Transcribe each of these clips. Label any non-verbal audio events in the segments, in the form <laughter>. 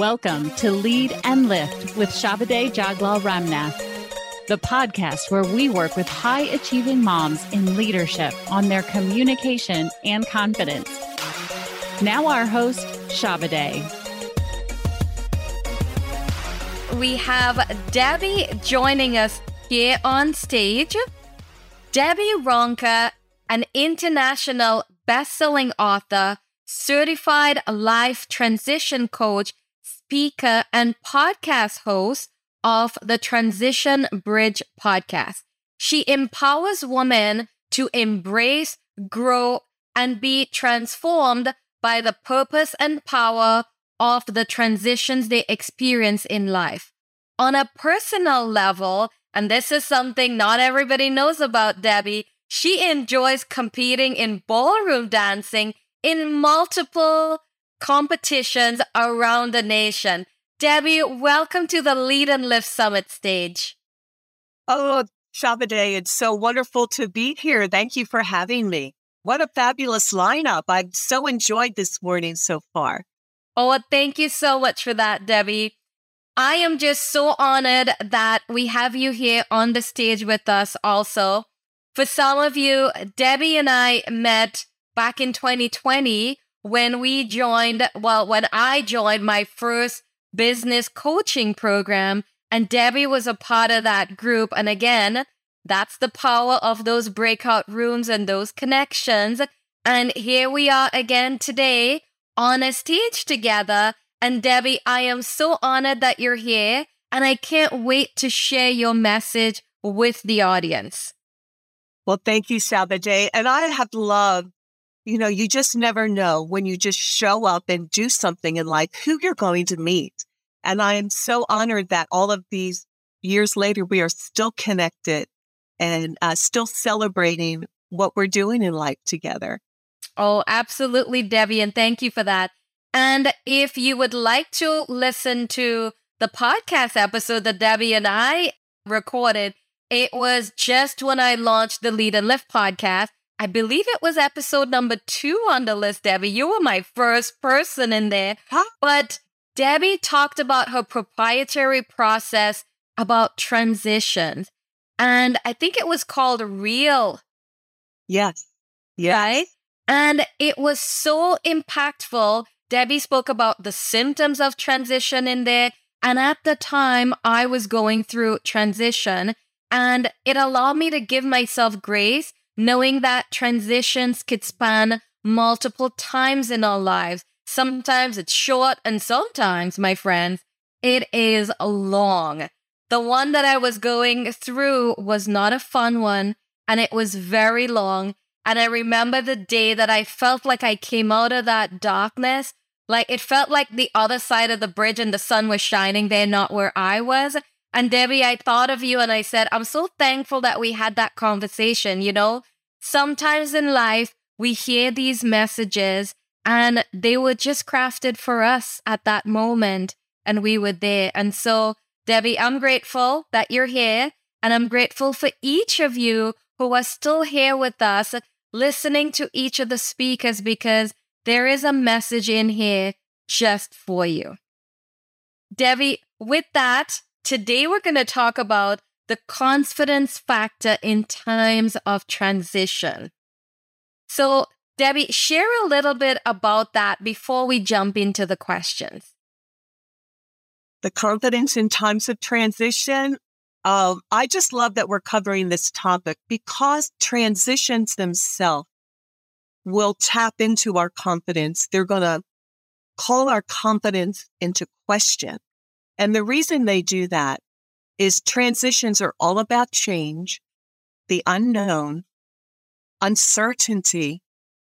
Welcome to Lead and Lift with Chabidaye Jaglal Ramnath, the podcast where we work with high achieving moms in leadership on their communication and confidence. Now, our host, Chabidaye. We have Debi joining us here on stage. Debi Ronca, an international best-selling author, certified life transition coach, speaker, and podcast host of the Transition Bridge podcast. She empowers women to embrace, grow, and be transformed by the purpose and power of the transitions they experience in life. On a personal level, and this is something not everybody knows about Debi, she enjoys competing in ballroom dancing in multiple competitions around the nation. Debi, welcome to the Lead and Lift Summit stage. Oh, Chabidaye, it's so wonderful to be here. Thank you for having me. What a fabulous lineup. I've so enjoyed this morning so far. Oh, thank you so much for that, Debi. I am just so honored that we have you here on the stage with us also. For some of you, Debi and I met back in 2020 when we joined, well, when I joined my first business coaching program, and Debi was a part of that group. And again, that's the power of those breakout rooms and those connections. And here we are again today on a stage together. And Debi, I am so honored that you're here. And I can't wait to share your message with the audience. Well, thank you, Chabidaye. And I have loved, you know, you just never know when you just show up and do something in life who you're going to meet. And I am so honored that all of these years later, we are still connected and uh, still celebrating what we're doing in life together. Oh, absolutely, Debi. And thank you for that. And if you would like to listen to the podcast episode that Debi and I recorded, it was just when I launched the Lead and Lift podcast. I believe it was episode number two on the list, Debi. You were my first person in there. Huh? But Debi talked about her proprietary process about transitions. And I think it was called Real. Yes. Yes. Right? And it was so impactful. Debi spoke about the symptoms of transition in there. And at the time, I was going through transition. And it allowed me to give myself grace, knowing that transitions could span multiple times in our lives. Sometimes it's short, and sometimes, my friends, it is long. The one that I was going through was not a fun one, and it was very long. And I remember the day that I felt like I came out of that darkness. Like it felt like the other side of the bridge and the sun was shining there, not where I was. And Debi, I thought of you and I said, I'm so thankful that we had that conversation. You know, sometimes in life, we hear these messages and they were just crafted for us at that moment. And we were there. And so, Debi, I'm grateful that you're here. And I'm grateful for each of you who are still here with us, listening to each of the speakers because there is a message in here just for you. Debi, with that, Today, we're going to talk about the confidence factor in times of transition. So, Debi, share a little bit about that before we jump into the questions. The confidence in times of transition. Um, I just love that we're covering this topic because transitions themselves will tap into our confidence. They're going to call our confidence into question. And the reason they do that is transitions are all about change, the unknown, uncertainty,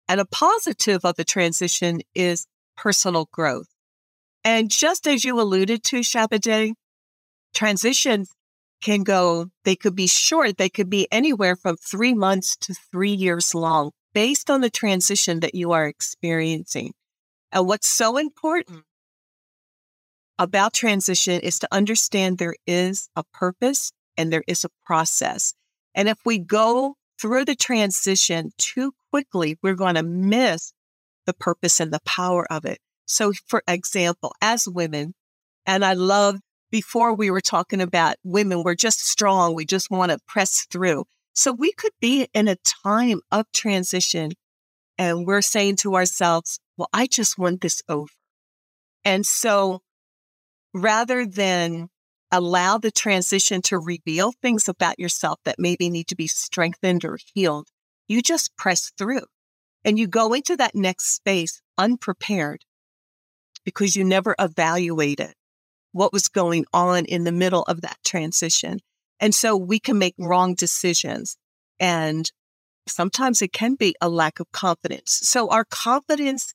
and a positive of the transition is personal growth. And just as you alluded to, Chabidaye, transitions can go, they could be short, they could be anywhere from three months to three years long based on the transition that you are experiencing. And what's so important about transition is to understand there is a purpose and there is a process. And if we go through the transition too quickly, we're going to miss the purpose and the power of it. So, for example, as women, and I love before we were talking about women, we're just strong. We just want to press through. So we could be in a time of transition and we're saying to ourselves, well, I just want this over. And so rather than allow the transition to reveal things about yourself that maybe need to be strengthened or healed, you just press through and you go into that next space unprepared because you never evaluated what was going on in the middle of that transition. And so we can make wrong decisions. And sometimes it can be a lack of confidence. So our confidence,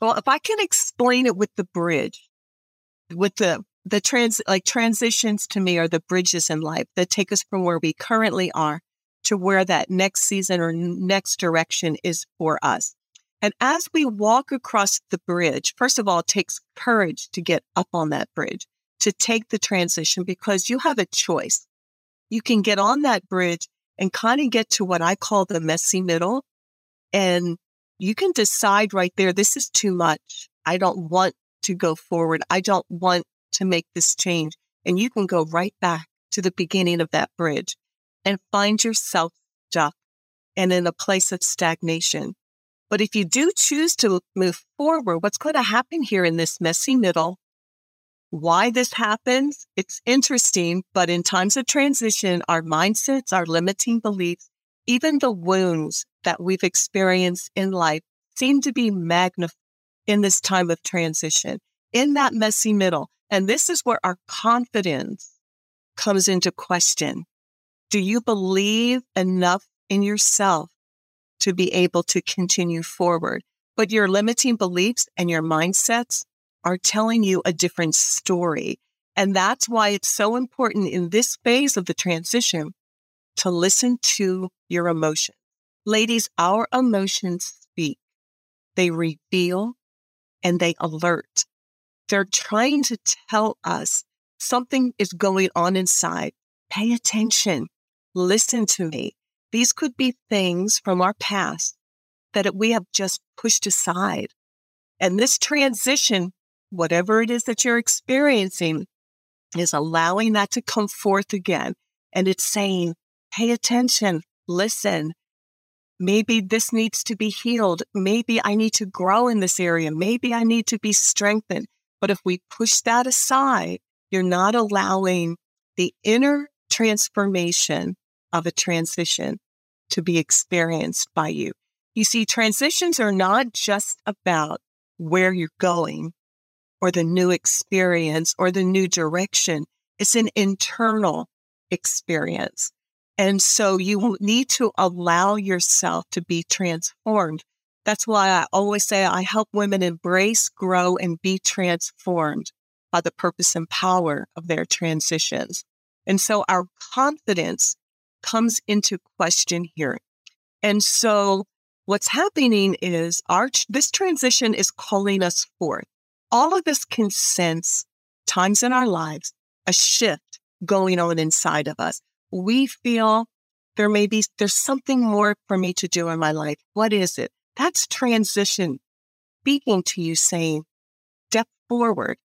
well, if I can explain it with the bridge, with the the trans like transitions to me are the bridges in life that take us from where we currently are to where that next season or next direction is for us. And as we walk across the bridge, first of all, it takes courage to get up on that bridge, to take the transition because you have a choice. You can get on that bridge and kind of get to what I call the messy middle. And you can decide right there, this is too much. I don't want to go forward. I don't want to make this change. And you can go right back to the beginning of that bridge and find yourself stuck and in a place of stagnation. But if you do choose to move forward, what's going to happen here in this messy middle? Why this happens? It's interesting, but in times of transition, our mindsets, our limiting beliefs, even the wounds that we've experienced in life seem to be magnified in this time of transition, in that messy middle. And this is where our confidence comes into question. Do you believe enough in yourself to be able to continue forward? But your limiting beliefs and your mindsets are telling you a different story. And that's why it's so important in this phase of the transition to listen to your emotions. Ladies, our emotions speak. They reveal and they alert. They're trying to tell us something is going on inside. Pay attention. Listen to me. These could be things from our past that we have just pushed aside. And this transition, whatever it is that you're experiencing, is allowing that to come forth again. And it's saying, pay attention, listen. Maybe this needs to be healed. Maybe I need to grow in this area. Maybe I need to be strengthened. But if we push that aside, you're not allowing the inner transformation of a transition to be experienced by you. You see, transitions are not just about where you're going or the new experience or the new direction. It's an internal experience. And so you need to allow yourself to be transformed that's why I always say I help women embrace, grow, and be transformed by the purpose and power of their transitions. And so our confidence comes into question here. And so what's happening is our, this transition is calling us forth. All of us can sense times in our lives, a shift going on inside of us. We feel there may be, there's something more for me to do in my life. What is it? That's transition speaking to you saying, step forward.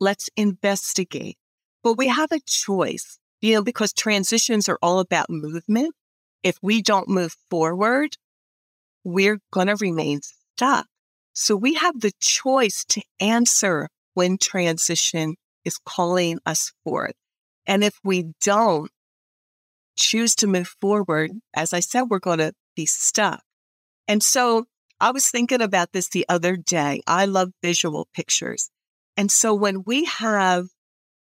Let's investigate. But we have a choice, you know, because transitions are all about movement. If we don't move forward, we're going to remain stuck. So we have the choice to answer when transition is calling us forth. And if we don't choose to move forward, as I said, we're going to be stuck. And so I was thinking about this the other day. I love visual pictures. And so when we have,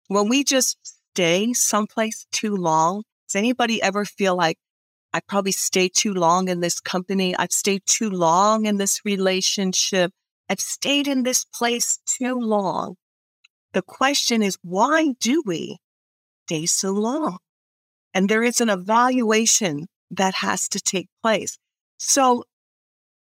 when we just stay someplace too long, does anybody ever feel like I probably stayed too long in this company? I've stayed too long in this relationship. I've stayed in this place too long. The question is, why do we stay so long? And there is an evaluation that has to take place. So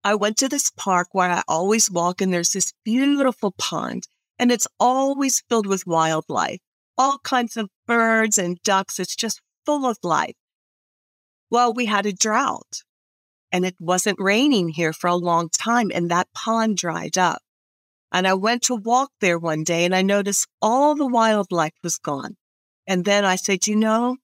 I went to this park where I always walk and there's this beautiful pond and it's always filled with wildlife, all kinds of birds and ducks. It's just full of life. Well, we had a drought and it wasn't raining here for a long time and that pond dried up. And I went to walk there one day and I noticed all the wildlife was gone. And then I said, you know,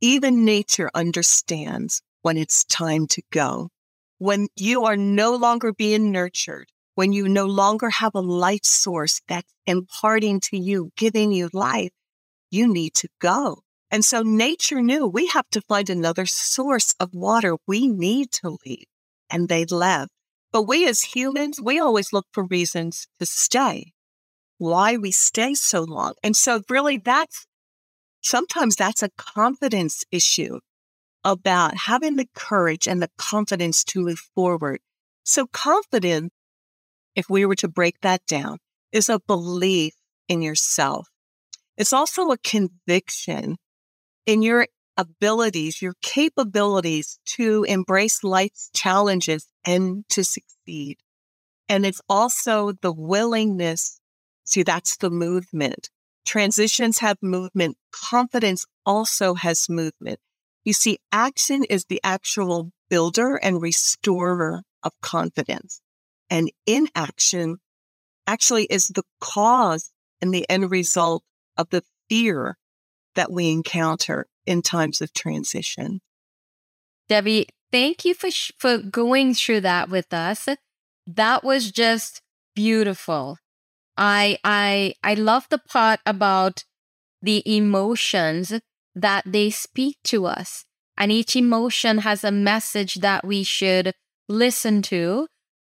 even nature understands when it's time to go. When you are no longer being nurtured, when you no longer have a life source that's imparting to you, giving you life, you need to go. And so nature knew we have to find another source of water. We need to leave. And they left. But we as humans, we always look for reasons to stay, why we stay so long. And so really that's sometimes that's a confidence issue about having the courage and the confidence to move forward. So confidence, if we were to break that down, is a belief in yourself. It's also a conviction in your abilities, your capabilities to embrace life's challenges and to succeed. And it's also the willingness. See, that's the movement. Transitions have movement. Confidence also has movement. You see, action is the actual builder and restorer of confidence. And inaction actually is the cause and the end result of the fear that we encounter in times of transition. Debi, thank you for sh- for going through that with us. That was just beautiful. I I I love the part about the emotions that they speak to us. And each emotion has a message that we should listen to.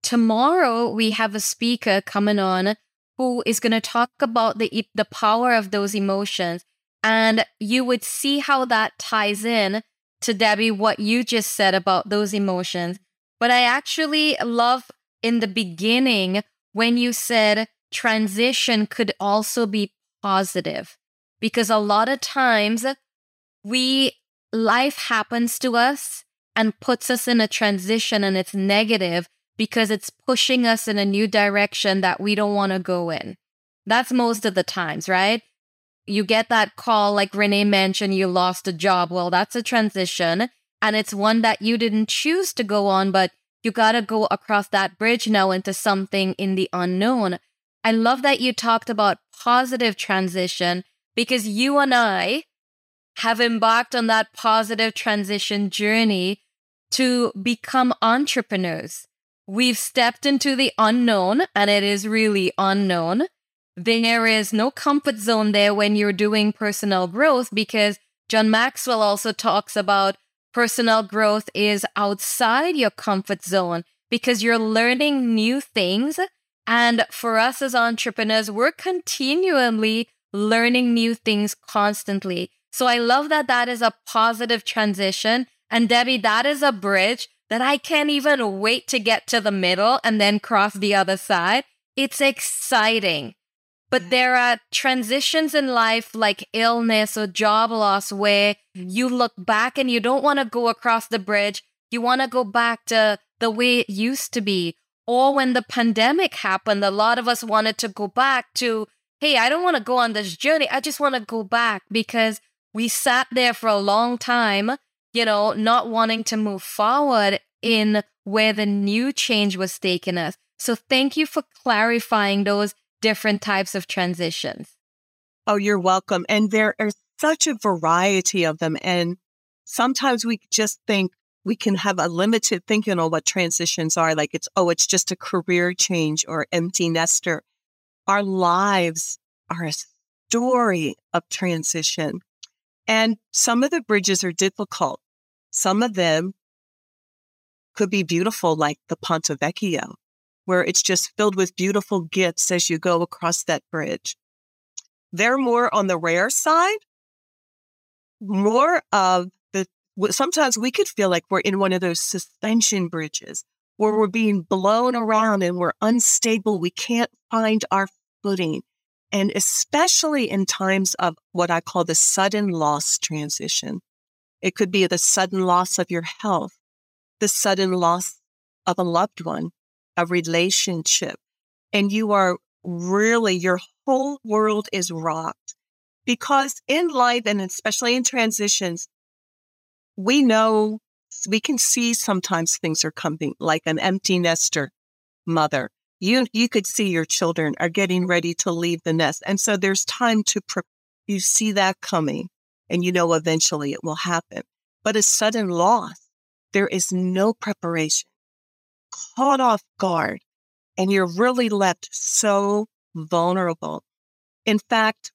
Tomorrow we have a speaker coming on who is going to talk about the the power of those emotions and you would see how that ties in to Debi, what you just said about those emotions. But I actually love in the beginning when you said transition could also be positive, because a lot of times we, life happens to us and puts us in a transition and it's negative because it's pushing us in a new direction that we don't want to go in. That's most of the times, right? you get that call, like Renee mentioned, you lost a job. Well, that's a transition. And it's one that you didn't choose to go on, but you got to go across that bridge now into something in the unknown. I love that you talked about positive transition because you and I have embarked on that positive transition journey to become entrepreneurs. We've stepped into the unknown and it is really unknown there is no comfort zone there when you're doing personal growth because John Maxwell also talks about personal growth is outside your comfort zone because you're learning new things. And for us as entrepreneurs, we're continually learning new things constantly. So I love that that is a positive transition. And Debi, that is a bridge that I can't even wait to get to the middle and then cross the other side. It's exciting. But there are transitions in life like illness or job loss where mm-hmm. you look back and you don't want to go across the bridge. You want to go back to the way it used to be. Or when the pandemic happened, a lot of us wanted to go back to, hey, I don't want to go on this journey. I just want to go back because we sat there for a long time, you know, not wanting to move forward in where the new change was taking us. So thank you for clarifying those different types of transitions. Oh, you're welcome. And there are such a variety of them. And sometimes we just think we can have a limited thinking on what transitions are. Like it's, oh, it's just a career change or empty nester. Our lives are a story of transition. And some of the bridges are difficult. Some of them could be beautiful, like the Ponte Vecchio where it's just filled with beautiful gifts as you go across that bridge. They're more on the rare side, more of the, sometimes we could feel like we're in one of those suspension bridges where we're being blown around and we're unstable. We can't find our footing. And especially in times of what I call the sudden loss transition. It could be the sudden loss of your health, the sudden loss of a loved one, a relationship and you are really, your whole world is rocked. Because in life and especially in transitions, we know we can see sometimes things are coming like an empty nester mother. You you could see your children are getting ready to leave the nest. And so there's time to pre- you see that coming and you know eventually it will happen. But a sudden loss, there is no preparation. Caught off guard and you're really left so vulnerable. In fact,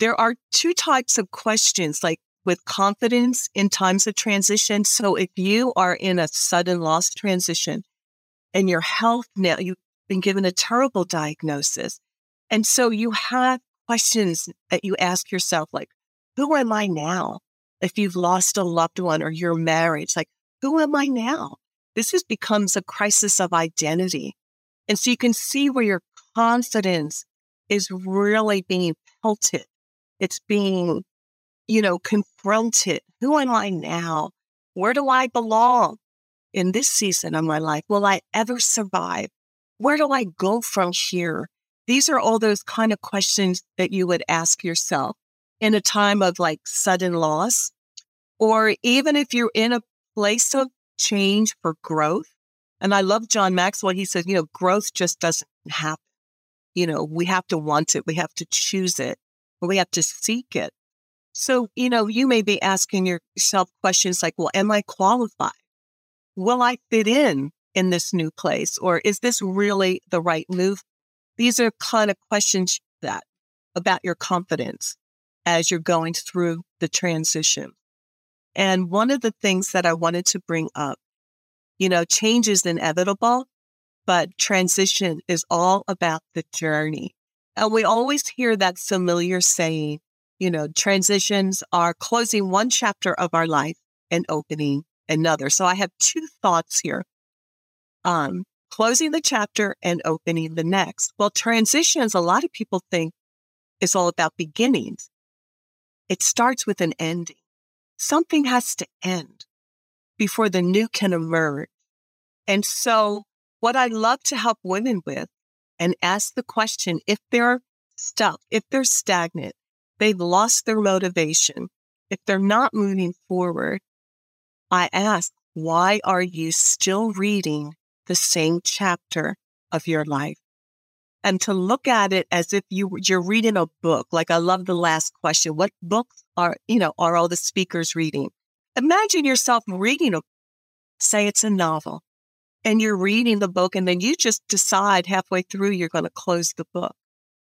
there are two types of questions like with confidence in times of transition. So if you are in a sudden loss transition and your health now, you've been given a terrible diagnosis. And so you have questions that you ask yourself, like, who am I now? If you've lost a loved one or your marriage, like, who am I now? This is, becomes a crisis of identity. And so you can see where your confidence is really being pelted. It's being, you know, confronted. Who am I now? Where do I belong in this season of my life? Will I ever survive? Where do I go from here? These are all those kind of questions that you would ask yourself in a time of like sudden loss, or even if you're in a place of change for growth. And I love John Maxwell. He says, you know, growth just doesn't happen. You know, we have to want it. We have to choose it. We have to seek it. So, you know, you may be asking yourself questions like, well, am I qualified? Will I fit in in this new place? Or is this really the right move? These are kind of questions that about your confidence as you're going through the transition. And one of the things that I wanted to bring up, you know, change is inevitable, but transition is all about the journey. And we always hear that familiar saying, you know, transitions are closing one chapter of our life and opening another. So I have two thoughts here. Um, closing the chapter and opening the next. Well, transitions, a lot of people think is all about beginnings. It starts with an ending. Something has to end before the new can emerge. And so what I love to help women with and ask the question, if they're stuck, if they're stagnant, they've lost their motivation, if they're not moving forward, I ask, why are you still reading the same chapter of your life? And to look at it as if you, you're reading a book. Like I love the last question. What books are, you know, are all the speakers reading? Imagine yourself reading a, say it's a novel and you're reading the book and then you just decide halfway through you're going to close the book.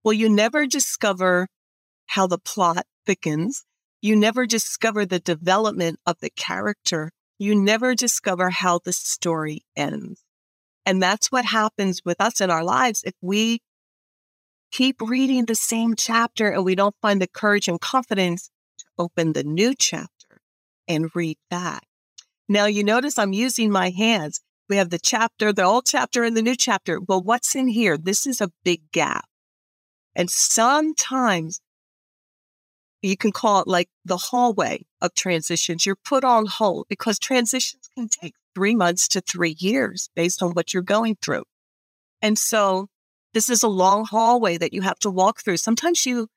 Well, you never discover how the plot thickens. You never discover the development of the character you never discover how the story ends. And that's what happens with us in our lives. If we keep reading the same chapter and we don't find the courage and confidence to open the new chapter and read that. Now you notice I'm using my hands. We have the chapter, the old chapter and the new chapter. Well, what's in here? This is a big gap. And sometimes you can call it like the hallway of transitions. You're put on hold because transitions can take three months to three years based on what you're going through. And so this is a long hallway that you have to walk through. Sometimes you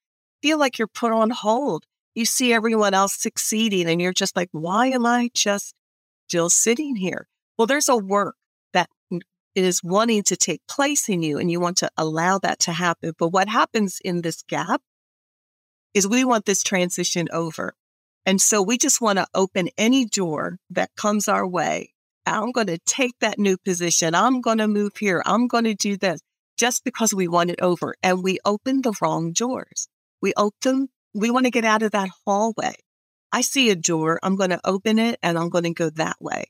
feel like you're put on hold. You see everyone else succeeding and you're just like, why am I just still sitting here? Well, there's a work that is wanting to take place in you and you want to allow that to happen. But what happens in this gap is we want this transition over. And so we just want to open any door that comes our way. I'm going to take that new position. I'm going to move here. I'm going to do this just because we want it over. And we open the wrong doors. We open, we want to get out of that hallway. I see a door. I'm going to open it and I'm going to go that way.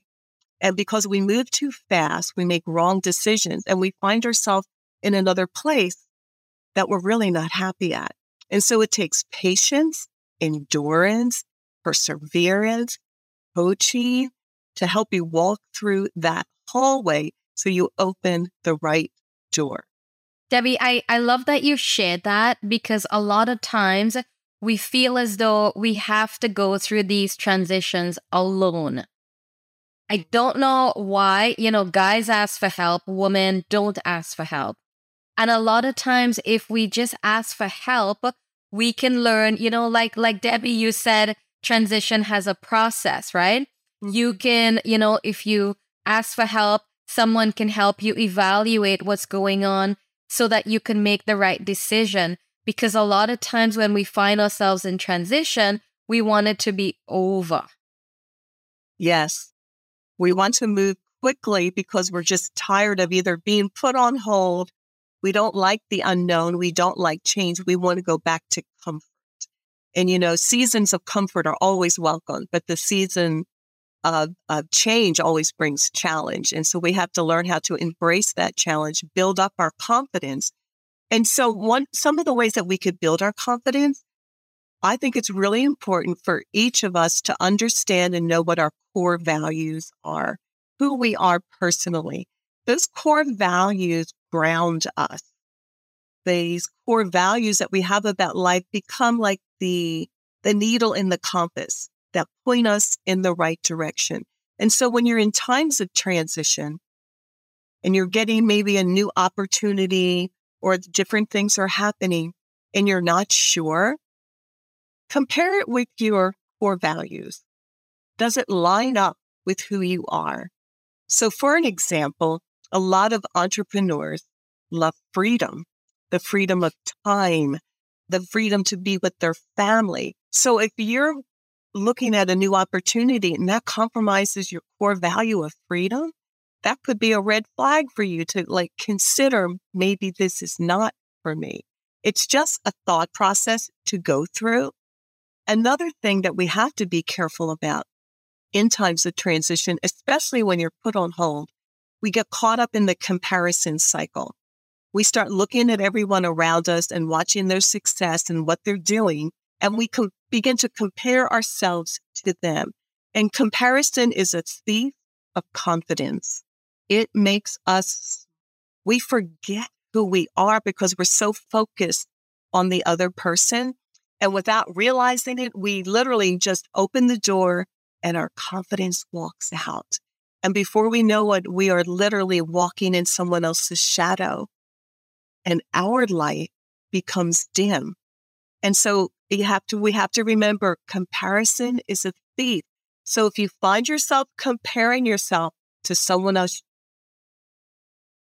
And because we move too fast, we make wrong decisions and we find ourselves in another place that we're really not happy at. And so it takes patience, endurance, perseverance, coaching to help you walk through that hallway so you open the right door. Debi, I, I love that you shared that because a lot of times we feel as though we have to go through these transitions alone. I don't know why, you know, guys ask for help, women don't ask for help. And a lot of times, if we just ask for help, we can learn, you know, like, like Debi, you said, transition has a process, right? Mm-hmm. You can, you know, if you ask for help, someone can help you evaluate what's going on so that you can make the right decision. Because a lot of times when we find ourselves in transition, we want it to be over. Yes. We want to move quickly because we're just tired of either being put on hold. We don't like the unknown. We don't like change. We want to go back to comfort. And, you know, seasons of comfort are always welcome, but the season of, of change always brings challenge. And so we have to learn how to embrace that challenge, build up our confidence. And so one, some of the ways that we could build our confidence, I think it's really important for each of us to understand and know what our core values are, who we are personally. Those core values ground us. These core values that we have about life become like the, the needle in the compass that point us in the right direction. And so when you're in times of transition and you're getting maybe a new opportunity or different things are happening and you're not sure, compare it with your core values. Does it line up with who you are? So for an example, a lot of entrepreneurs love freedom, the freedom of time, the freedom to be with their family. So if you're looking at a new opportunity and that compromises your core value of freedom, that could be a red flag for you to like consider maybe this is not for me. It's just a thought process to go through. Another thing that we have to be careful about in times of transition, especially when you're put on hold, we get caught up in the comparison cycle. We start looking at everyone around us and watching their success and what they're doing and we com- begin to compare ourselves to them. And comparison is a thief of confidence. It makes us, we forget who we are because we're so focused on the other person. And without realizing it, we literally just open the door and our confidence walks out. And before we know it, we are literally walking in someone else's shadow and our light becomes dim. And so you have to, we have to remember comparison is a thief. So if you find yourself comparing yourself to someone else,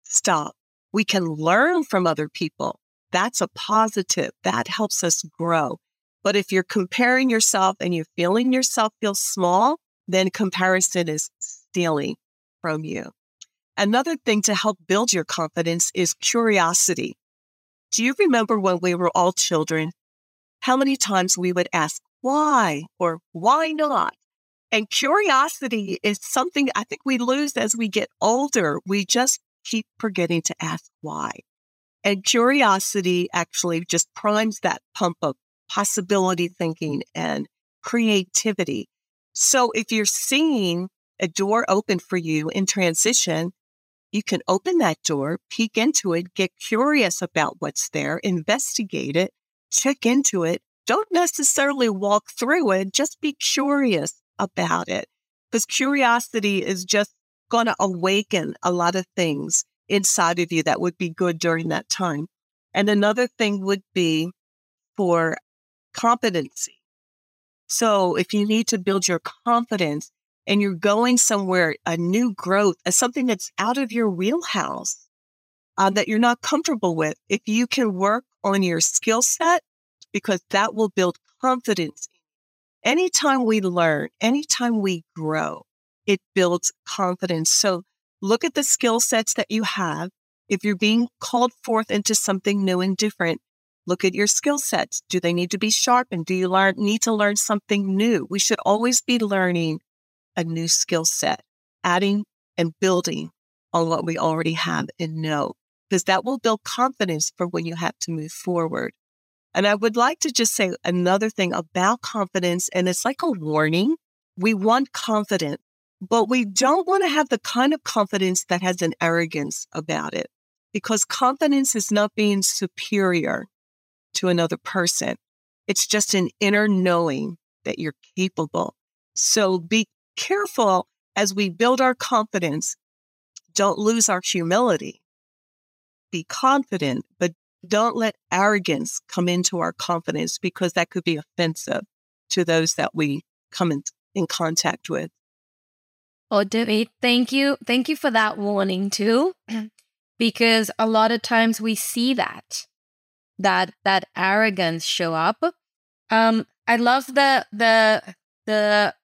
stop. We can learn from other people. That's a positive. That helps us grow. But if you're comparing yourself and you're feeling yourself feel small, then comparison is stealing from you. Another thing to help build your confidence is curiosity. Do you remember when we were all children how many times we would ask why or why not? And curiosity is something I think we lose as we get older. We just keep forgetting to ask why. And curiosity actually just primes that pump of possibility thinking and creativity. So if you're seeing a door open for you in transition, you can open that door, peek into it, get curious about what's there, investigate it, check into it. Don't necessarily walk through it. Just be curious about it because curiosity is just going to awaken a lot of things inside of you that would be good during that time. And another thing would be for competency. So if you need to build your confidence and you're going somewhere, a new growth, as something that's out of your wheelhouse uh, that you're not comfortable with, if you can work on your skill set because that will build confidence. Anytime we learn, anytime we grow, it builds confidence. So look at the skill sets that you have. If you're being called forth into something new and different, look at your skill sets. Do they need to be sharpened? Do you learn, need to learn something new? We should always be learning a new skill set, adding and building on what we already have and know, because that will build confidence for when you have to move forward. And I would like to just say another thing about confidence, and it's like a warning. We want confidence, but we don't want to have the kind of confidence that has an arrogance about it because confidence is not being superior to another person. It's just an inner knowing that you're capable. So be careful as we build our confidence. Don't lose our humility. Be confident, but don't let arrogance come into our confidence because that could be offensive to those that we come in, in contact with. Oh, Debi, thank you. Thank you for that warning too. <clears throat> because a lot of times we see that that that arrogance show up. Um, I love the the the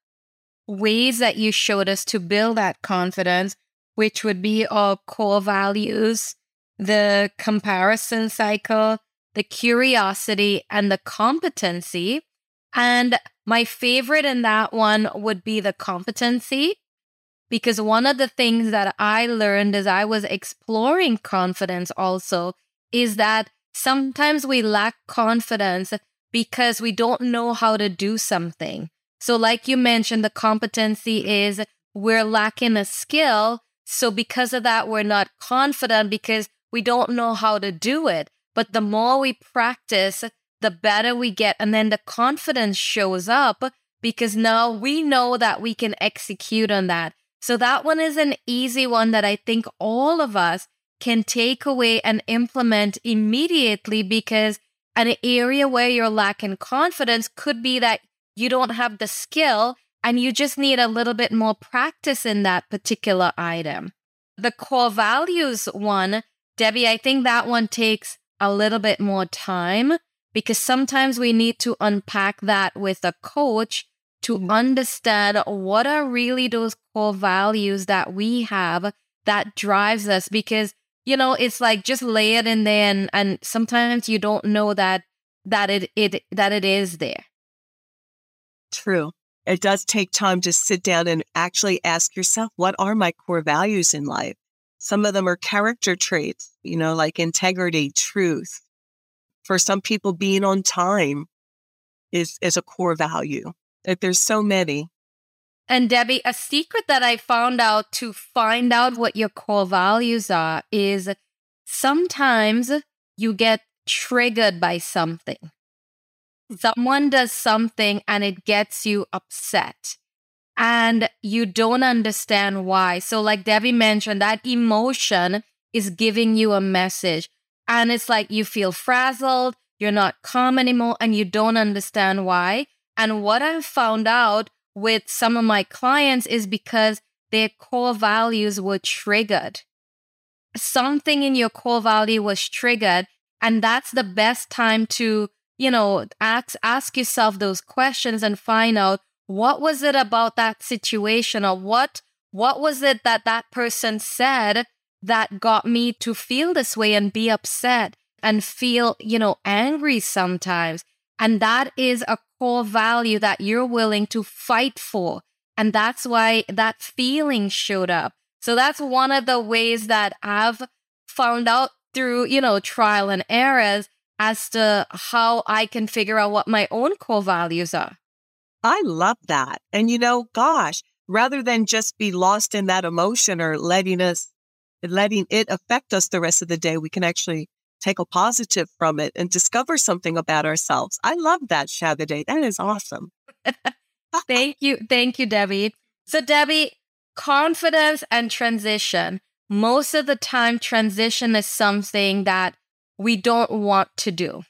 ways that you showed us to build that confidence, which would be our core values, the comparison cycle, the curiosity, and the competency. And my favorite in that one would be the competency because one of the things that I learned as I was exploring confidence also is that sometimes we lack confidence because we don't know how to do something. So, like you mentioned, the competency mm-hmm. is we're lacking a skill. So, because of that, we're not confident because we don't know how to do it. But the more we practice, the better we get. And then the confidence shows up because now we know that we can execute on that. So that one is an easy one that I think all of us can take away and implement immediately because an area where you're lacking confidence could be that you don't have the skill and you just need a little bit more practice in that particular item. The core values one, Debi, I think that one takes a little bit more time because sometimes we need to unpack that with a coach to mm-hmm. understand what are really those core values that we have that drives us because you know it's like just lay it in there and, and sometimes you don't know that that it, it that it is there true it does take time to sit down and actually ask yourself what are my core values in life some of them are character traits you know like integrity truth for some people being on time is is a core value like there's so many. And Debi, a secret that I found out to find out what your core values are is sometimes you get triggered by something. Someone does something and it gets you upset and you don't understand why. So, like Debi mentioned, that emotion is giving you a message. And it's like you feel frazzled, you're not calm anymore, and you don't understand why. And what I've found out with some of my clients is because their core values were triggered. Something in your core value was triggered. And that's the best time to, you know, ask, ask yourself those questions and find out what was it about that situation or what, what was it that that person said that got me to feel this way and be upset and feel, you know, angry sometimes. And that is a core value that you're willing to fight for. And that's why that feeling showed up. So that's one of the ways that I've found out through, you know, trial and errors as to how I can figure out what my own core values are. I love that. And you know, gosh, rather than just be lost in that emotion or letting us, letting it affect us the rest of the day, we can actually take a positive from it and discover something about ourselves. I love that Chabidaye. That is awesome. <laughs> Thank you. Thank you, Debi. So, Debi, confidence and transition. Most of the time, transition is something that we don't want to do.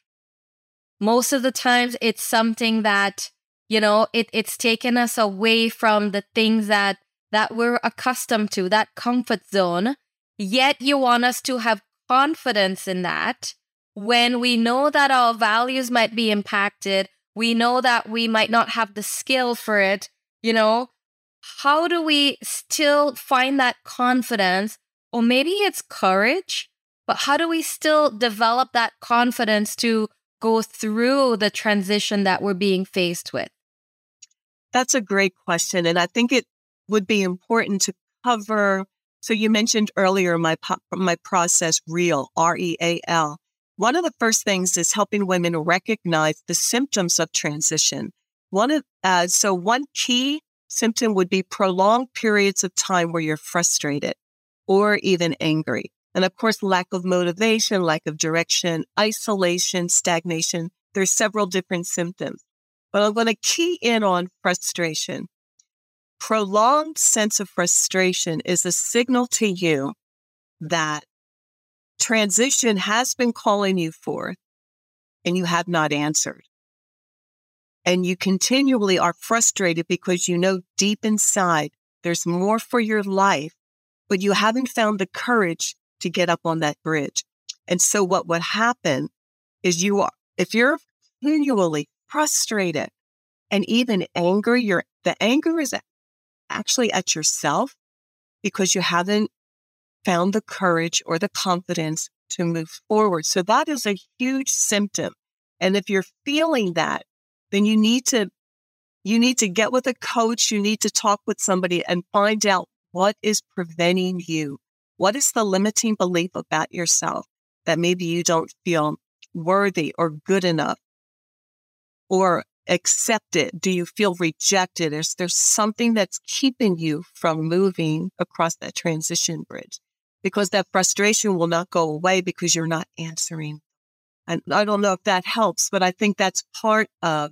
Most of the times, it's something that, you know, it, it's taken us away from the things that that we're accustomed to, that comfort zone. Yet you want us to have confidence in that when we know that our values might be impacted, we know that we might not have the skill for it, you know, how do we still find that confidence? Or maybe it's courage, but how do we still develop that confidence to go through the transition that we're being faced with? That's a great question. And I think it would be important to cover so you mentioned earlier my my process real R E A L. One of the first things is helping women recognize the symptoms of transition. One of uh, so one key symptom would be prolonged periods of time where you're frustrated or even angry. And of course, lack of motivation, lack of direction, isolation, stagnation. There's several different symptoms. But I'm going to key in on frustration prolonged sense of frustration is a signal to you that transition has been calling you forth and you have not answered. And you continually are frustrated because you know deep inside there's more for your life, but you haven't found the courage to get up on that bridge. And so what would happen is you are, if you're continually frustrated and even angry, you're, the anger is actually at yourself because you haven't found the courage or the confidence to move forward. So that is a huge symptom. And if you're feeling that, then you need to you need to get with a coach, you need to talk with somebody and find out what is preventing you. What is the limiting belief about yourself that maybe you don't feel worthy or good enough or accepted? Do you feel rejected? Is there something that's keeping you from moving across that transition bridge? Because that frustration will not go away because you're not answering. And I don't know if that helps, but I think that's part of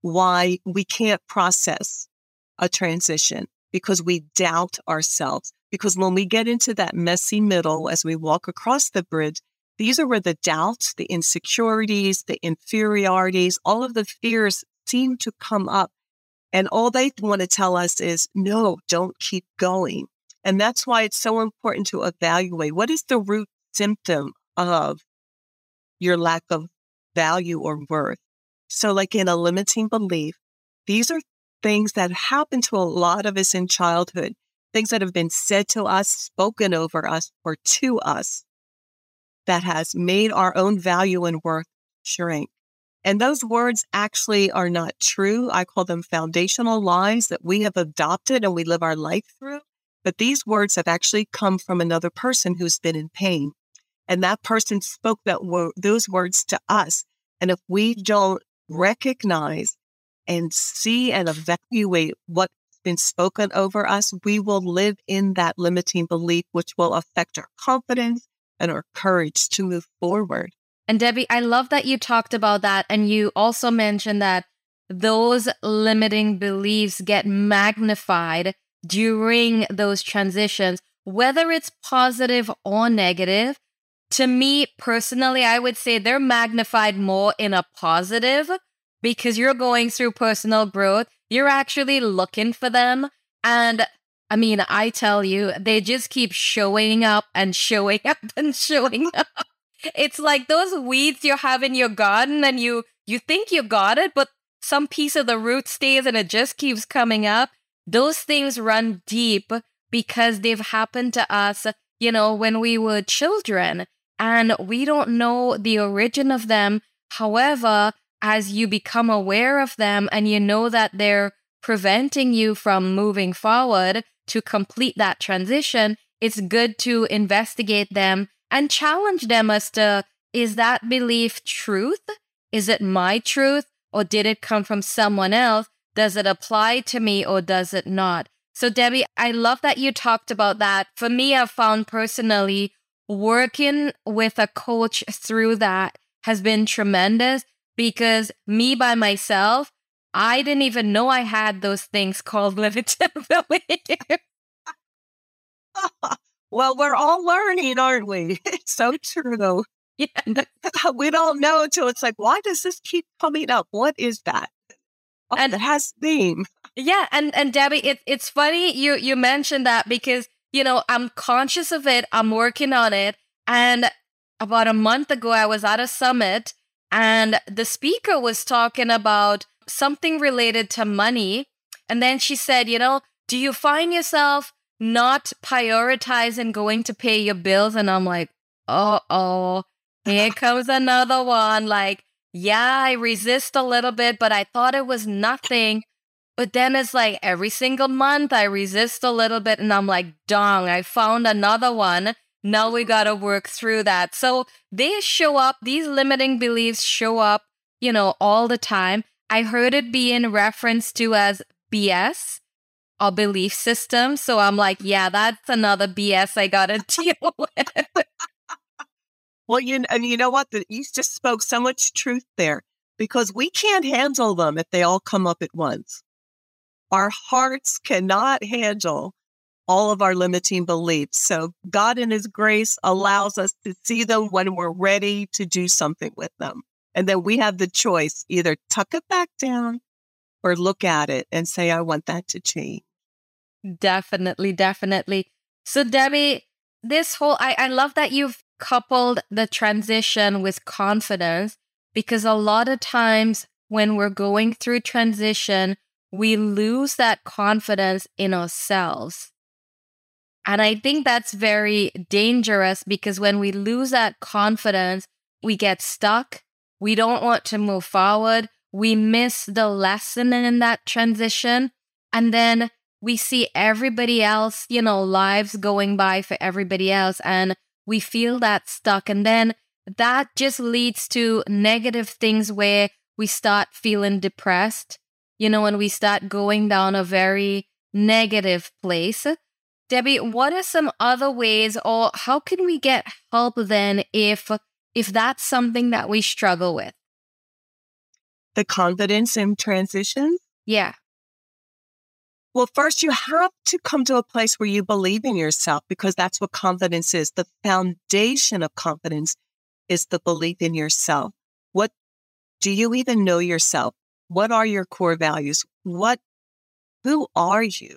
why we can't process a transition because we doubt ourselves. Because when we get into that messy middle as we walk across the bridge, these are where the doubts, the insecurities, the inferiorities, all of the fears seem to come up. And all they want to tell us is, no, don't keep going. And that's why it's so important to evaluate what is the root symptom of your lack of value or worth. So, like in a limiting belief, these are things that happen to a lot of us in childhood, things that have been said to us, spoken over us, or to us that has made our own value and worth shrink. And those words actually are not true. I call them foundational lies that we have adopted and we live our life through. But these words have actually come from another person who's been in pain. And that person spoke that word, those words to us. And if we don't recognize and see and evaluate what's been spoken over us, we will live in that limiting belief, which will affect our confidence and our courage to move forward. And Debi, I love that you talked about that. And you also mentioned that those limiting beliefs get magnified during those transitions, whether it's positive or negative. To me personally, I would say they're magnified more in a positive because you're going through personal growth. You're actually looking for them. And I mean, I tell you, they just keep showing up and showing <laughs> up and showing up. It's like those weeds you have in your garden and you you think you got it, but some piece of the root stays and it just keeps coming up. Those things run deep because they've happened to us, you know, when we were children and we don't know the origin of them. However, as you become aware of them and you know that they're preventing you from moving forward to complete that transition, it's good to investigate them and challenge them as to is that belief truth? Is it my truth? Or did it come from someone else? Does it apply to me or does it not? So, Debi, I love that you talked about that. For me, I've found personally working with a coach through that has been tremendous because me by myself, I didn't even know I had those things called limited beliefs. <laughs> <laughs> well, we're all learning, aren't we? <laughs> It's so true, though. Yeah. we don't know until it's like, why does this keep coming up? What is that? Oh, and it has theme. Yeah, and and Debi, it, it's funny you you mentioned that because you know I'm conscious of it. I'm working on it, and about a month ago, I was at a summit and the speaker was talking about something related to money. And then she said, You know, do you find yourself not prioritizing going to pay your bills? And I'm like, Oh, oh, here <laughs> comes another one. Like, yeah, I resist a little bit, but I thought it was nothing. But then it's like every single month I resist a little bit and I'm like, dong, I found another one. Now we got to work through that. So they show up, these limiting beliefs show up, you know, all the time. I heard it being referenced to as BS a belief system. So I'm like, yeah, that's another BS I got to <laughs> deal with. well, you, and you know what? The, you just spoke so much truth there because we can't handle them if they all come up at once. Our hearts cannot handle all of our limiting beliefs. So God in his grace allows us to see them when we're ready to do something with them. And then we have the choice either tuck it back down or look at it and say, I want that to change. Definitely, definitely. So, Debi, this whole, I, I love that you've coupled the transition with confidence because a lot of times when we're going through transition, we lose that confidence in ourselves. And I think that's very dangerous because when we lose that confidence, we get stuck. We don't want to move forward. We miss the lesson in that transition. And then we see everybody else, you know, lives going by for everybody else. And we feel that stuck. And then that just leads to negative things where we start feeling depressed, you know, and we start going down a very negative place. Debi, what are some other ways or how can we get help then if if that's something that we struggle with? The confidence in transition? Yeah. Well, first you have to come to a place where you believe in yourself because that's what confidence is. The foundation of confidence is the belief in yourself. What do you even know yourself? What are your core values? What, who are you?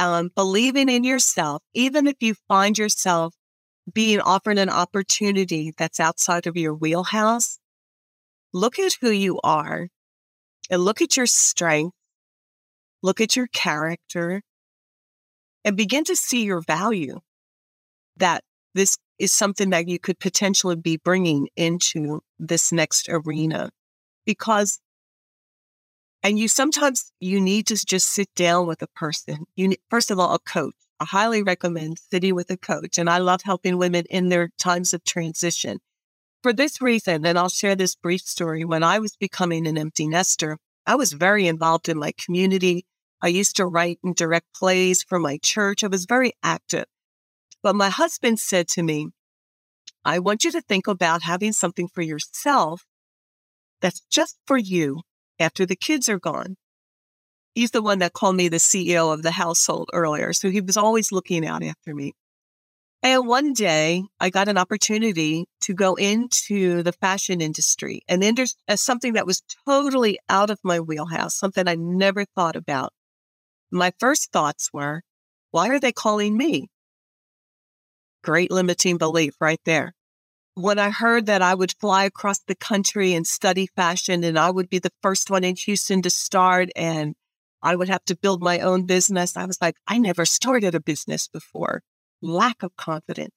Um, believing in yourself, even if you find yourself being offered an opportunity that's outside of your wheelhouse, look at who you are and look at your strength, look at your character, and begin to see your value that this is something that you could potentially be bringing into this next arena. Because and you sometimes you need to just sit down with a person. You need, first of all a coach. I highly recommend sitting with a coach and i love helping women in their times of transition. For this reason and i'll share this brief story when i was becoming an empty nester i was very involved in my community. I used to write and direct plays for my church. I was very active. But my husband said to me, I want you to think about having something for yourself that's just for you after the kids are gone. He's the one that called me the CEO of the household earlier. So he was always looking out after me. And one day I got an opportunity to go into the fashion industry and as uh, something that was totally out of my wheelhouse, something I never thought about. My first thoughts were, why are they calling me? Great limiting belief right there. When I heard that I would fly across the country and study fashion and I would be the first one in Houston to start and I would have to build my own business, I was like, I never started a business before. Lack of confidence.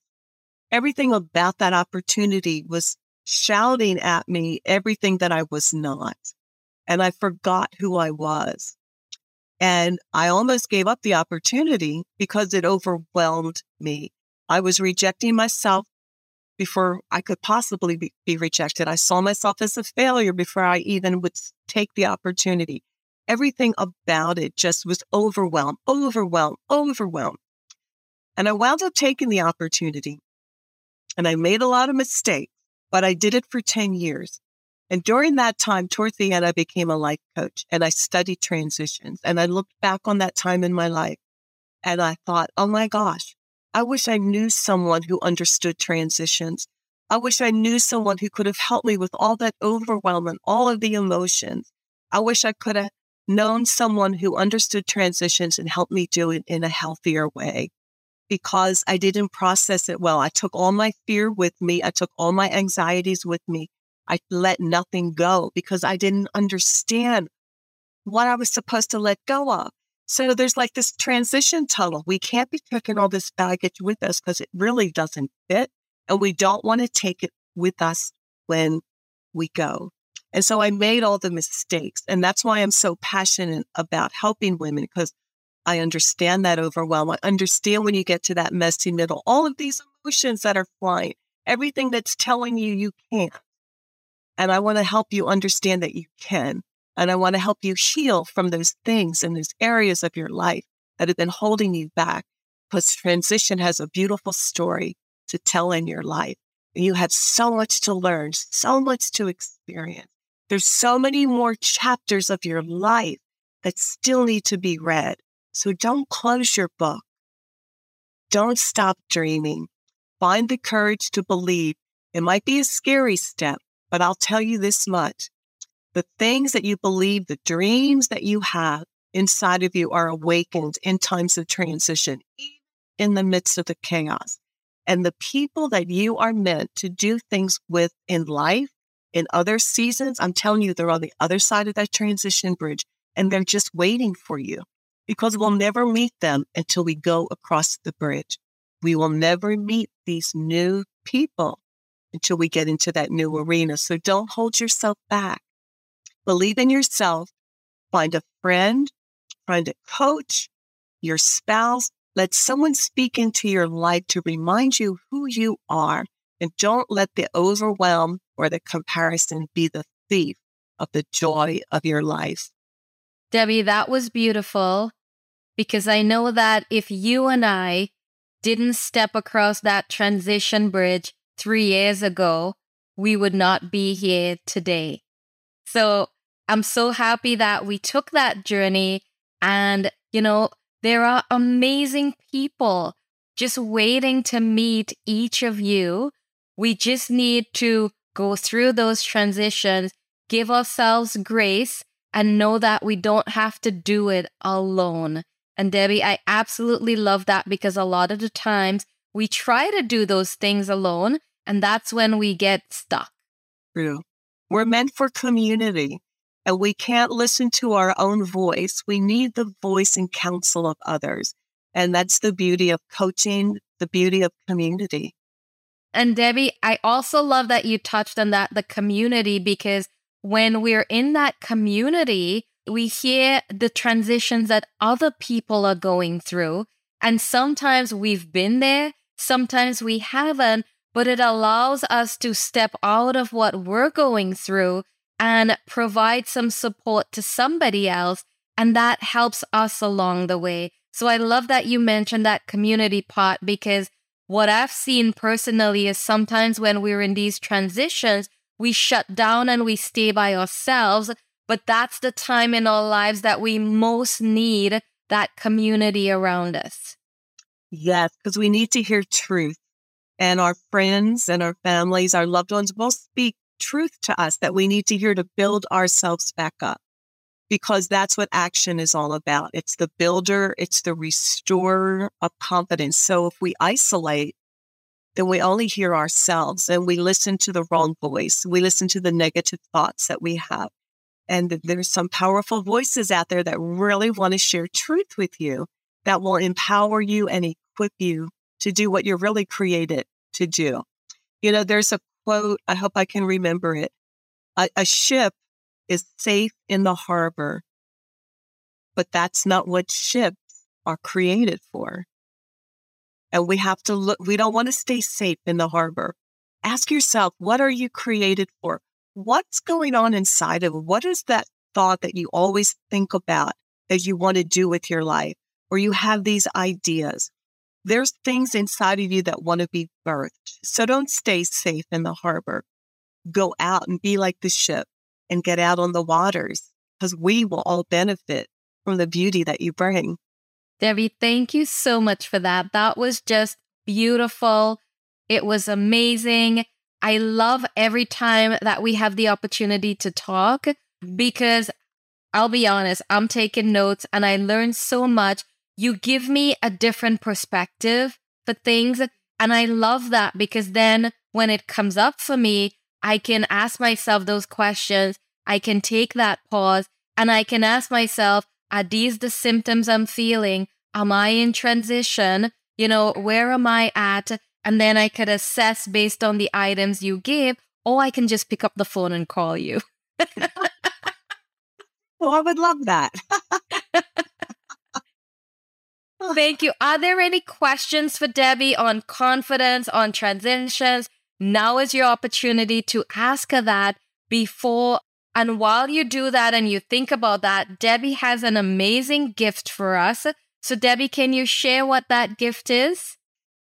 Everything about that opportunity was shouting at me everything that I was not. And I forgot who I was. And I almost gave up the opportunity because it overwhelmed me. I was rejecting myself before I could possibly be, be, rejected. I saw myself as a failure before I even would take the opportunity. Everything about it just was overwhelmed, overwhelmed, overwhelmed. And I wound up taking the opportunity. And I made a lot of mistakes, but I did it for 10 years. And during that time, towards the end, I became a life coach and I studied transitions. And I looked back on that time in my life and I thought, oh my gosh, I wish I knew someone who understood transitions. I wish I knew someone who could have helped me with all that overwhelm and all of the emotions. I wish I could have known someone who understood transitions and helped me do it in a healthier way because I didn't process it well. I took all my fear with me. I took all my anxieties with me. I let nothing go because I didn't understand what I was supposed to let go of. So there's like this transition tunnel. We can't be taking all this baggage with us because it really doesn't fit. And we don't want to take it with us when we go. And so I made all the mistakes. And that's why I'm so passionate about helping women because I understand that overwhelm. I understand when you get to that messy middle, all of these emotions that are flying, everything that's telling you you can't. And I want to help you understand that you can. And I want to help you heal from those things and those areas of your life that have been holding you back because transition has a beautiful story to tell in your life. You have so much to learn, so much to experience. There's so many more chapters of your life that still need to be read. So don't close your book. Don't stop dreaming. Find the courage to believe. It might be a scary step, but I'll tell you this much the things that you believe, the dreams that you have, inside of you are mm. awakened in times of transition, in the midst of the chaos. And the people that you are meant to do things with in life, in other seasons, I'm telling you, they're on the other side of that transition bridge and they're just waiting for you because we'll never meet them until we go across the bridge. We will never meet these new people until we get into that new arena. So don't hold yourself back. Believe in yourself. Find a friend, find a coach, your spouse. Let someone speak into your life to remind you who you are. And don't let the overwhelm or the comparison be the thief of the joy of your life. Debi, that was beautiful because I know that if you and I didn't step across that transition bridge three years ago, we would not be here today. So I'm so happy that we took that journey. And, you know, there are amazing people just waiting to meet each of you. We just need to go through those transitions, give ourselves grace, and know that we don't have to do it alone. And Debi, I absolutely love that because a lot of the times we try to do those things alone, and that's when we get stuck. True. We're meant for community, and we can't listen to our own voice. We need the voice and counsel of others. And that's the beauty of coaching, the beauty of community. And Debi, I also love that you touched on that the community because when we're in that community, we hear the transitions that other people are going through. And sometimes we've been there, sometimes we haven't, but it allows us to step out of what we're going through and provide some support to somebody else. And that helps us along the way. So I love that you mentioned that community part because what I've seen personally is sometimes when we're in these transitions, we shut down and we stay by ourselves but that's the time in our lives that we most need that community around us. Yes, because we need to hear truth. And our friends and our families, our loved ones will speak truth to us that we need to hear to build ourselves back up. Because that's what action is all about. It's the builder, it's the restorer of confidence. So if we isolate, then we only hear ourselves and we listen to the wrong voice. We listen to the negative thoughts that we have. And there's some powerful voices out there that really want to share truth with you that will empower you and equip you to do what you're really created to do. You know, there's a quote, I hope I can remember it. A, a ship is safe in the harbor, but that's not what ships are created for. And we have to look, we don't want to stay safe in the harbor. Ask yourself, what are you created for? what's going on inside of what is that thought that you always think about that you want to do with your life or you have these ideas there's things inside of you that want to be birthed so don't stay safe in the harbor. Go out and be like the ship and get out on the waters because we will all benefit from the beauty that you bring. Debi thank you so much for that. That was just beautiful. It was amazing. I love every time that we have the opportunity to talk because I'll be honest, I'm taking notes and I learn so much. You give me a different perspective for things. And I love that because then when it comes up for me, I can ask myself those questions. I can take that pause and I can ask myself, are these the symptoms I'm feeling? Am I in transition? You know, where am I at? and then I could assess based on the items you give, or I can just pick up the phone and call you. <laughs> well, I would love that. <laughs> Thank you. Are there any questions for Debi on confidence, on transitions? Now is your opportunity to ask her that before and while you do that and you think about that, Debi has an amazing gift for us. So, Debi, can you share what that gift is?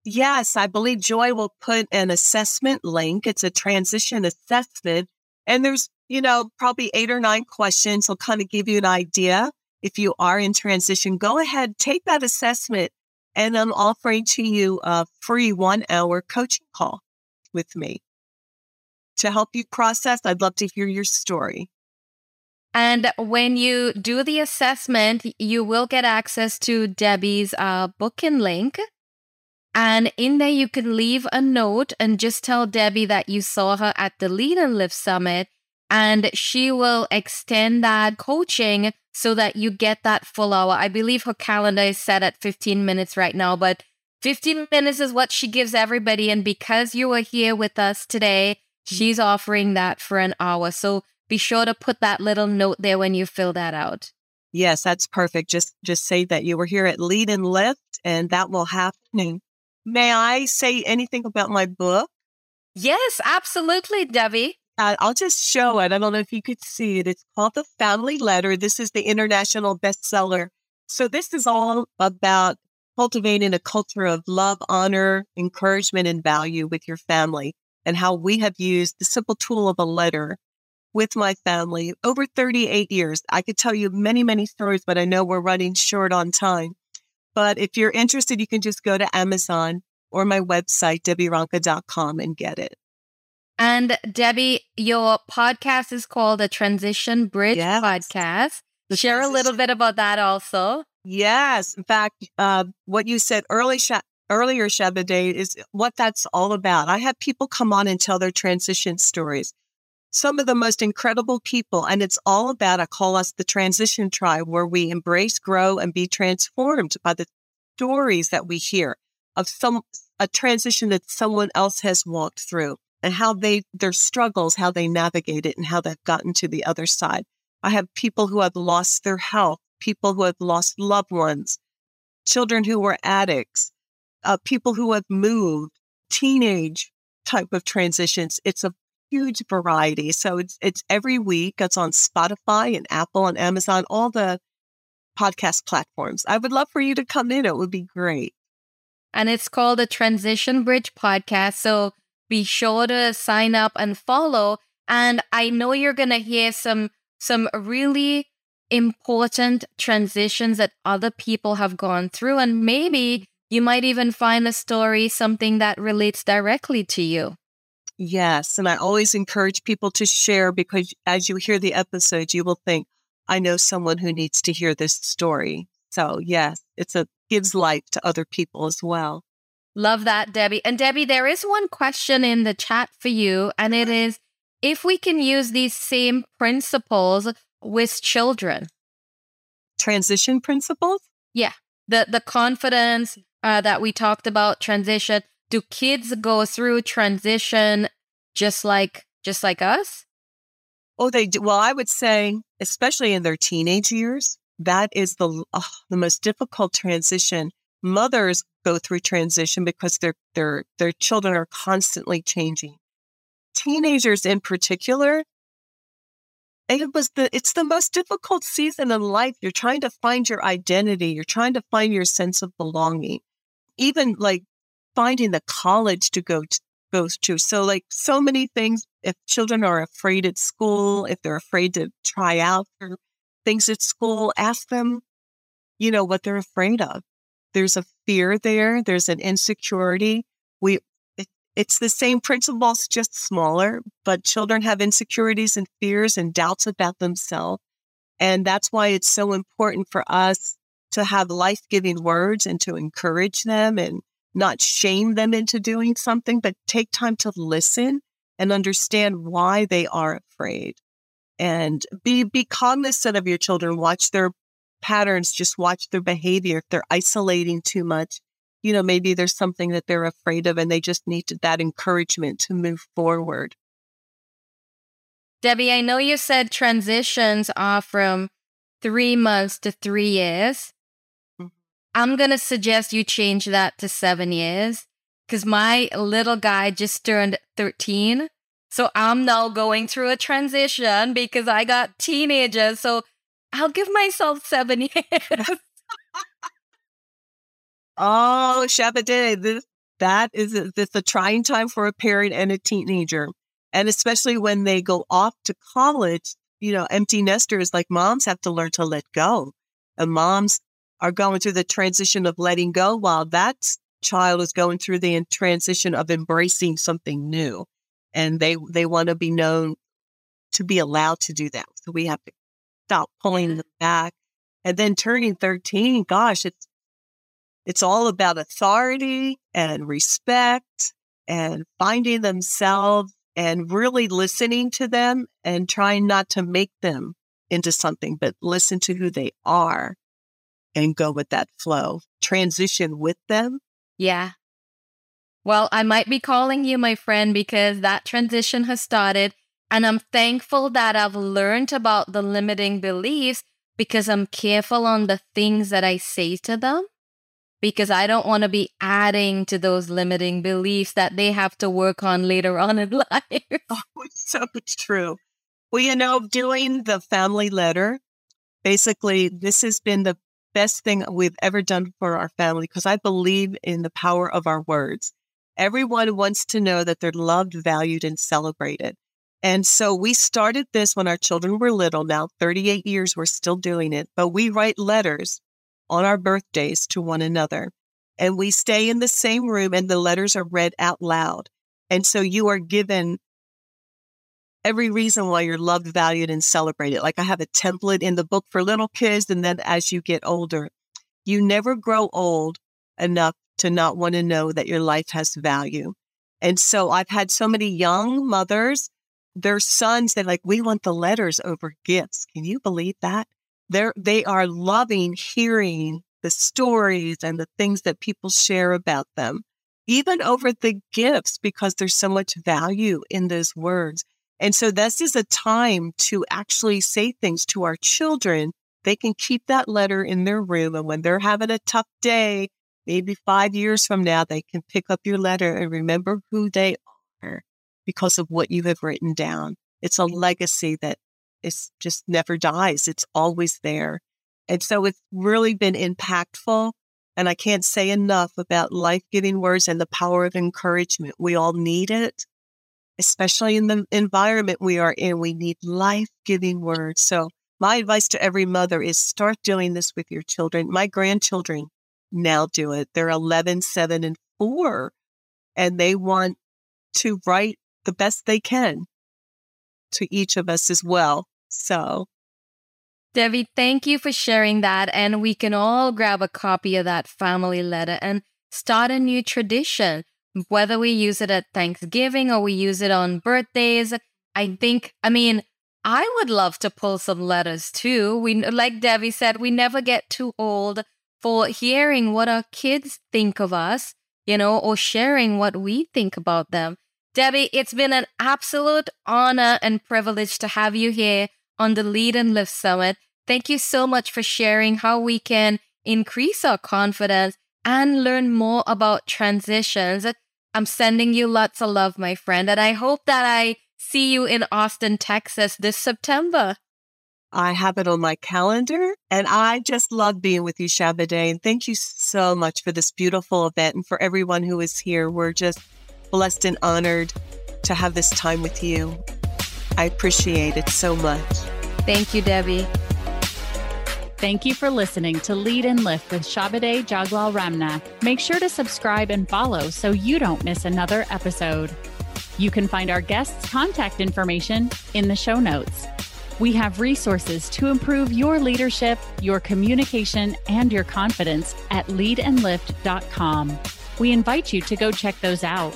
Yes, I believe Joy will put an assessment link. It's a transition assessment. And there's, you know, probably eight or nine questions. will kind of give you an idea. If you are in transition, go ahead, take that assessment. And I'm offering to you a free one hour coaching call with me to help you process. I'd love to hear your story. And when you do the assessment, you will get access to Debi's uh, booking link. And in there, you can leave a note and just tell Debi that you saw her at the Lead and Lift Summit. And she will extend that coaching so that you get that full hour. I believe her calendar is set at 15 minutes right now, but 15 minutes is what she gives everybody. And because you are here with us today, mm-hmm. she's offering that for an hour. So be sure to put that little note there when you fill that out. Yes, that's perfect. Just just say that you were here at Lead and Lift, and that will happen. May I say anything about my book? Yes, absolutely, Debi. Uh, I'll just show it. I don't know if you could see it. It's called The Family Letter. This is the international bestseller. So this is all about cultivating a culture of love, honor, encouragement, and value with your family and how we have used the simple tool of a letter with my family over 38 years. I could tell you many, many stories, but I know we're running short on time. But if you're interested, you can just go to Amazon or my website, debironca.com and get it. And Debi, your podcast is called the Transition Bridge yes. Podcast. The Share transition. a little bit about that also. Yes. In fact, uh, what you said early, Sh- earlier, Chabidaye, is what that's all about. I have people come on and tell their transition stories some of the most incredible people. And it's all about, I call us the transition tribe, where we embrace, grow, and be transformed by the stories that we hear of some a transition that someone else has walked through and how they their struggles, how they navigate it, and how they've gotten to the other side. I have people who have lost their health, people who have lost loved ones, children who were addicts, uh, people who have moved, teenage type of transitions. It's a huge variety. So it's it's every week. It's on Spotify and Apple and Amazon, all the podcast platforms. I would love for you to come in. It would be great. And it's called the Transition Bridge Podcast. So be sure to sign up and follow. And I know you're gonna hear some some really important transitions that other people have gone through. And maybe you might even find a story, something that relates directly to you. Yes. And I always encourage people to share because as you hear the episodes, you will think, I know someone who needs to hear this story. So yes, it's a gives life to other people as well. Love that, Debi. And Debi, there is one question in the chat for you, and it is if we can use these same principles with children. Transition principles? Yeah. The the confidence uh, that we talked about, transition do kids go through transition just like just like us? Oh, they do. Well, I would say, especially in their teenage years, that is the oh, the most difficult transition. Mothers go through transition because their their their children are constantly changing. Teenagers, in particular, it was the it's the most difficult season in life. You're trying to find your identity. You're trying to find your sense of belonging. Even like finding the college to go to, goes to. So like so many things, if children are afraid at school, if they're afraid to try out for things at school, ask them, you know, what they're afraid of. There's a fear there. There's an insecurity. We, it, it's the same principles, just smaller, but children have insecurities and fears and doubts about themselves. And that's why it's so important for us to have life giving words and to encourage them and not shame them into doing something, but take time to listen and understand why they are afraid. And be, be cognizant of your children. Watch their patterns. Just watch their behavior. If they're isolating too much, you know, maybe there's something that they're afraid of and they just need that encouragement to move forward. Debi, I know you said transitions are from three months to three years. Mm-hmm. I'm going to suggest you change that to seven years because my little guy just turned 13. So I'm now going through a transition because I got teenagers. So I'll give myself seven <laughs> years. oh, Chabidaye, this that is this a trying time for a parent and a teenager. And especially when they go off to college, you know, empty nesters like moms have to learn to let go. And moms are going through the transition of letting go while that child is going through the transition of embracing something new. And they, they want to be known to be allowed to do that. So we have to stop pulling mm-hmm. them back. And then turning 13, gosh, it's it's all about authority and respect and finding themselves and really listening to them and trying not to make them into something, but listen to who they are and go with that flow. Transition with them. Yeah. Well, I might be calling you my friend because that transition has started. And I'm thankful that I've learned about the limiting beliefs because I'm careful on the things that I say to them because I don't want to be adding to those limiting beliefs that they have to work on later on in <laughs> life. oh, it's so true. Well, you know, doing the family letter, basically, this has been the best thing we've ever done for our family because I believe in the power of our words. Everyone wants to know that they're loved, valued, and celebrated. And so we started this when our children were little. Now, 38 years, we're still doing it, but we write letters on our birthdays to one another. And we stay in the same room and the letters are read out loud. And so you are given every reason why you're loved, valued, and celebrated. Like I have a template in the book for little kids. And then as you get older, you never grow old enough to not want to know that your life has value. And so I've had so many young mothers, their sons, they're like, we want the letters over gifts. Can you believe that? They're, they are loving hearing the stories and the things that people share about them, even over the gifts, because there's so much value in those words. And so this is a time to actually say things to our children. They can keep that letter in their room. And when they're having a tough day, maybe five years from now, they can pick up your letter and remember who they are because of what you have written down. It's a mm-hmm. legacy that is just never dies. It's always there. And so it's really been impactful. And I can't say enough about life giving words and the power of encouragement. We all need it, especially in the environment we are in. We need life giving words. So my advice to every mother is start doing this with your children. My grandchildren now do it. They're 11, 7, and 4, and they want to write the best they can to each of us as well. So, Debi, thank you for sharing that. And we can all grab a copy of that family letter and start a new tradition, whether we use it at Thanksgiving or we use it on birthdays. I think, I mean, I would love to pull some letters too. We, like Debi said, we never get too old for hearing what our kids think of us, you know, or sharing what we think about them. Debi, it's been an absolute honor and privilege to have you here on the Lead and Lift Summit. Thank you so much for sharing how we can increase our confidence and learn more about transitions. I'm sending you lots of love, my friend, and I hope that I see you in Austin, Texas this September. I have it on my calendar and I just love being with you, Chabidaye. And thank you so much for this beautiful event and for everyone who is here. We're just blessed and honored to have this time with you. I appreciate it so much. Thank you, Debi. Thank you for listening to Lead and Lift with Chabidaye Jaglal Ramnath. Make sure to subscribe and follow so you don't miss another episode. You can find our guests' contact information in the show notes. We have resources to improve your leadership, your communication, and your confidence at leadandlift.com. We invite you to go check those out.